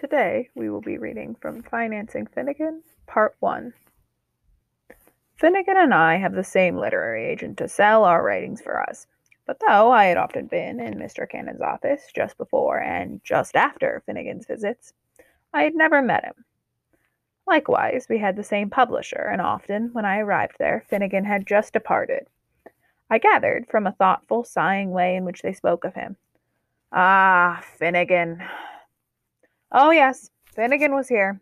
Today we will be reading from Financing Finnegan, Part 1. Finnegan and I have the same literary agent to sell our writings for us. But though I had often been in Mr. Cannon's office just before and just after Finnegan's visits, I had never met him. Likewise, we had the same publisher, and often, when I arrived there, Finnegan had just departed. I gathered from a thoughtful, sighing way in which they spoke of him. Ah, Finnegan, Oh, yes, Finnegan was here.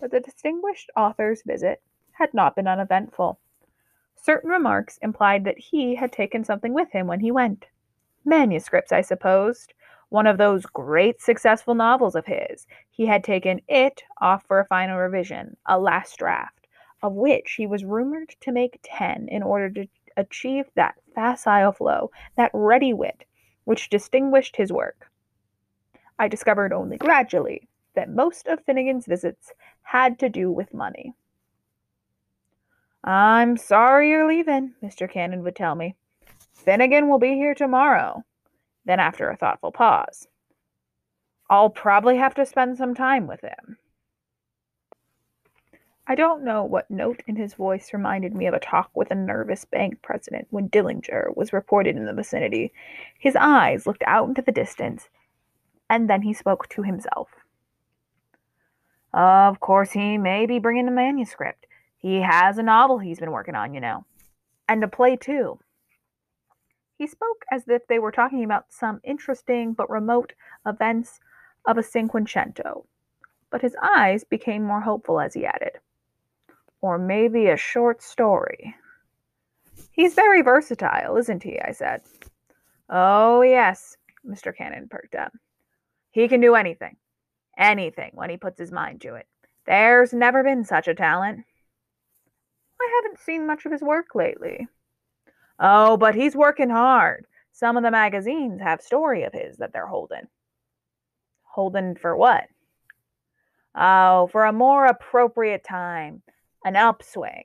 But the distinguished author's visit had not been uneventful. Certain remarks implied that he had taken something with him when he went. Manuscripts, I supposed. One of those great successful novels of his. He had taken it off for a final revision, a last draft, of which he was rumored to make ten in order to achieve that facile flow, that ready wit, which distinguished his work. I discovered only gradually that most of Finnegan's visits had to do with money. I'm sorry you're leaving, Mr. Cannon would tell me. Finnegan will be here tomorrow. Then, after a thoughtful pause, I'll probably have to spend some time with him. I don't know what note in his voice reminded me of a talk with a nervous bank president when Dillinger was reported in the vicinity. His eyes looked out into the distance, and then he spoke to himself. Of course, he may be bringing a manuscript. He has a novel he's been working on, you know, and a play too. He spoke as if they were talking about some interesting but remote events of a Cinquecento, but his eyes became more hopeful as he added, Or maybe a short story. He's very versatile, isn't he? I said. Oh, yes, Mr. Cannon perked up. He can do anything, anything when he puts his mind to it. There's never been such a talent. I haven't seen much of his work lately. Oh, but he's working hard. Some of the magazines have story of his that they're holding. Holding for what? Oh, for a more appropriate time, an upswing.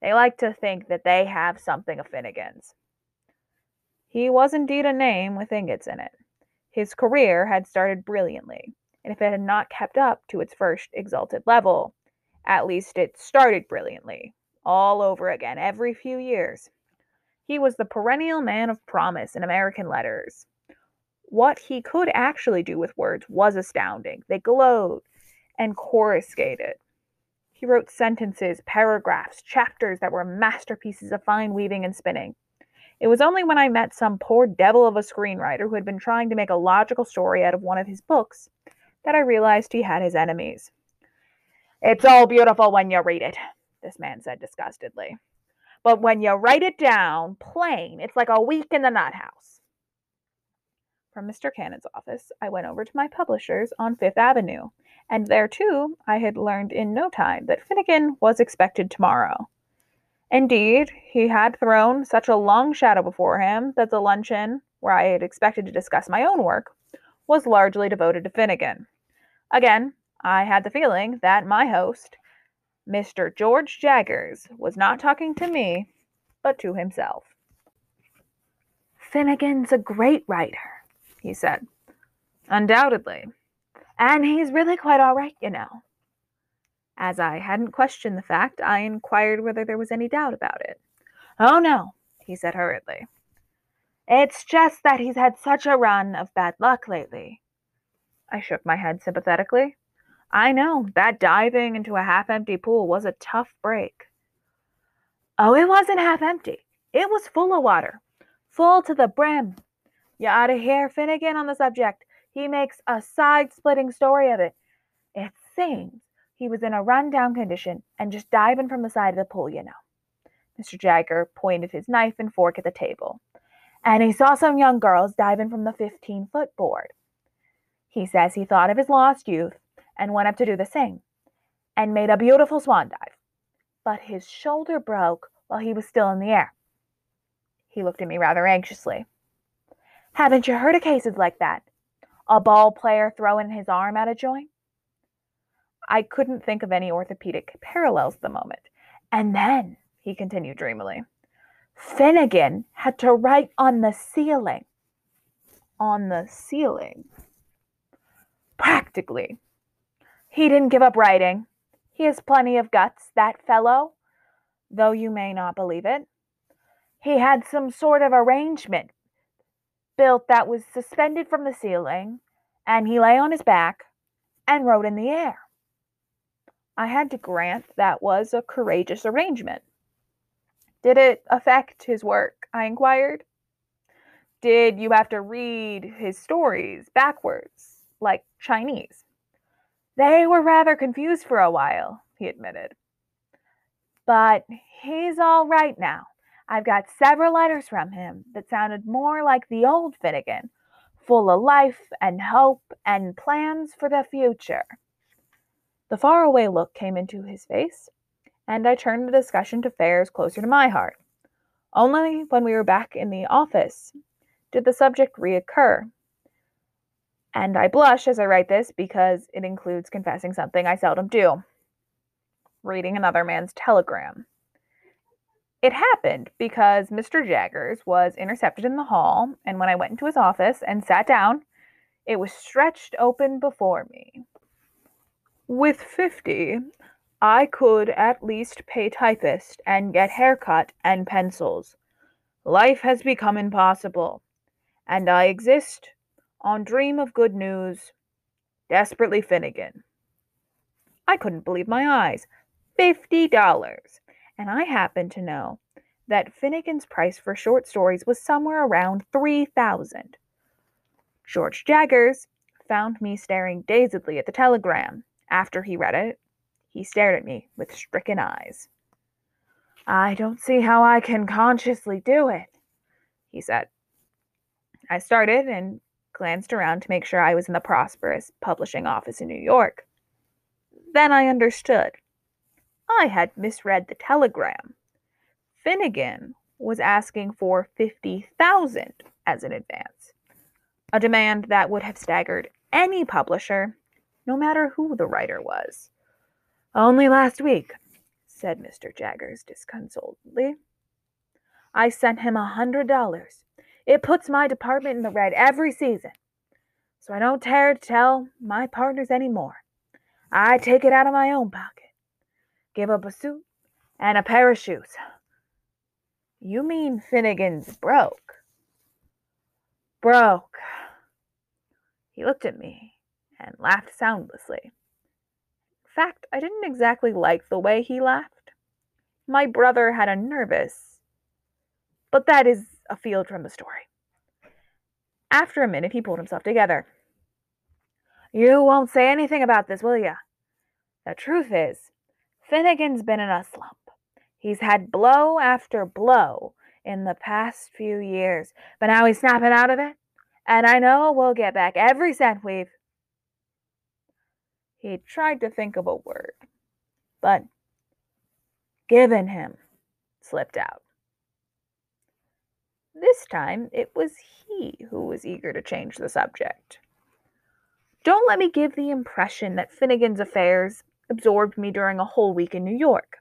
They like to think that they have something of Finnegan's. He was indeed a name with ingots in it. His career had started brilliantly, and if it had not kept up to its first exalted level, at least it started brilliantly, all over again every few years. He was the perennial man of promise in American letters. What he could actually do with words was astounding. They glowed and coruscated. He wrote sentences, paragraphs, chapters that were masterpieces of fine weaving and spinning. It was only when I met some poor devil of a screenwriter who had been trying to make a logical story out of one of his books that I realized he had his enemies. It's all beautiful when you read it, this man said disgustedly. But when you write it down plain, it's like a week in the nut house. From Mr. Cannon's office, I went over to my publisher's on Fifth Avenue, and there too I had learned in no time that Finnegan was expected tomorrow. Indeed, he had thrown such a long shadow before him that the luncheon, where I had expected to discuss my own work, was largely devoted to Finnegan. Again, I had the feeling that my host, Mr. George Jaggers, was not talking to me, but to himself. Finnegan's a great writer, he said. Undoubtedly. And he's really quite all right, you know. As I hadn't questioned the fact, I inquired whether there was any doubt about it. Oh, no, he said hurriedly. It's just that he's had such a run of bad luck lately. I shook my head sympathetically. I know, that diving into a half empty pool was a tough break. Oh, it wasn't half empty. It was full of water, full to the brim. You ought to hear Finnegan on the subject. He makes a side splitting story of it. It seems he was in a run-down condition and just diving from the side of the pool, you know. Mr. Jagger pointed his knife and fork at the table. And he saw some young girls diving from the 15 foot board. He says he thought of his lost youth and went up to do the same and made a beautiful swan dive. But his shoulder broke while he was still in the air. He looked at me rather anxiously. Haven't you heard of cases like that? A ball player throwing his arm out of joint? I couldn't think of any orthopedic parallels at the moment. And then, he continued dreamily, Finnegan had to write on the ceiling. On the ceiling. Practically. He didn't give up writing. He has plenty of guts, that fellow, though you may not believe it. He had some sort of arrangement built that was suspended from the ceiling, and he lay on his back and wrote in the air. I had to grant that was a courageous arrangement. Did it affect his work? I inquired. Did you have to read his stories backwards, like Chinese? They were rather confused for a while, he admitted. But he's all right now. I've got several letters from him that sounded more like the old Finnegan, full of life and hope and plans for the future. The faraway look came into his face, and I turned the discussion to affairs closer to my heart. Only when we were back in the office did the subject reoccur. And I blush as I write this because it includes confessing something I seldom do reading another man's telegram. It happened because Mr. Jaggers was intercepted in the hall, and when I went into his office and sat down, it was stretched open before me. With fifty, I could at least pay typist and get haircut and pencils. Life has become impossible, and I exist on dream of good news. Desperately Finnegan. I couldn't believe my eyes. Fifty dollars and I happen to know that Finnegan's price for short stories was somewhere around 3000 George Jaggers found me staring dazedly at the telegram. After he read it, he stared at me with stricken eyes. I don't see how I can consciously do it, he said. I started and glanced around to make sure I was in the prosperous publishing office in New York. Then I understood. I had misread the telegram. Finnegan was asking for 50,000 as an advance, a demand that would have staggered any publisher, no matter who the writer was. Only last week, said Mr. Jaggers disconsolately. I sent him a hundred dollars. It puts my department in the red every season. So I don't dare to tell my partners any more. I take it out of my own pocket give up a suit and a pair of shoes. You mean Finnegan's broke? Broke. He looked at me and laughed soundlessly. In fact, I didn't exactly like the way he laughed. My brother had a nervous, but that is a field from the story. After a minute, he pulled himself together. You won't say anything about this, will you? The truth is, Finnegan's been in a slump. He's had blow after blow in the past few years, but now he's snapping out of it, and I know we'll get back every cent we've. He tried to think of a word, but given him slipped out. This time it was he who was eager to change the subject. Don't let me give the impression that Finnegan's affairs absorbed me during a whole week in New York.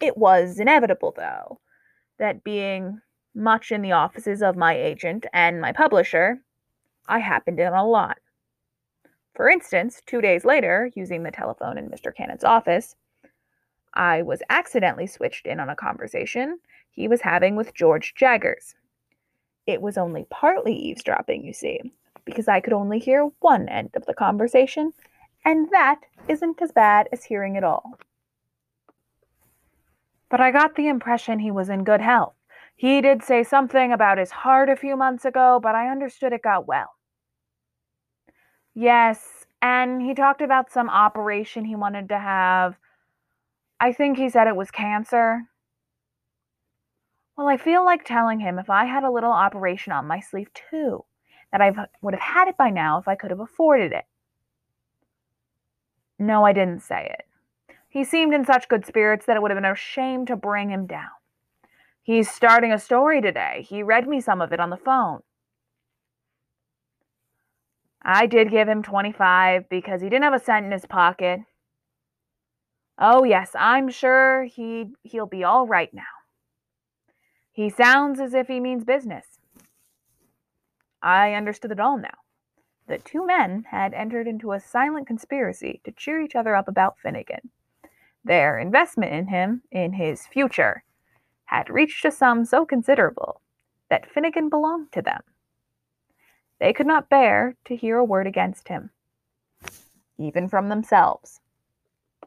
It was inevitable, though, that being much in the offices of my agent and my publisher, I happened in a lot. For instance, two days later, using the telephone in Mr. Cannon's office, I was accidentally switched in on a conversation he was having with George Jaggers. It was only partly eavesdropping, you see, because I could only hear one end of the conversation and that isn't as bad as hearing it all. But I got the impression he was in good health. He did say something about his heart a few months ago, but I understood it got well. Yes, and he talked about some operation he wanted to have. I think he said it was cancer. Well, I feel like telling him if I had a little operation on my sleeve too, that I would have had it by now if I could have afforded it. No, I didn't say it. He seemed in such good spirits that it would have been a shame to bring him down. He's starting a story today. He read me some of it on the phone. I did give him 25 because he didn't have a cent in his pocket. Oh yes, I'm sure he he'll be all right now. He sounds as if he means business. I understood it all now. The two men had entered into a silent conspiracy to cheer each other up about Finnegan. Their investment in him, in his future, had reached a sum so considerable that Finnegan belonged to them. They could not bear to hear a word against him, even from themselves.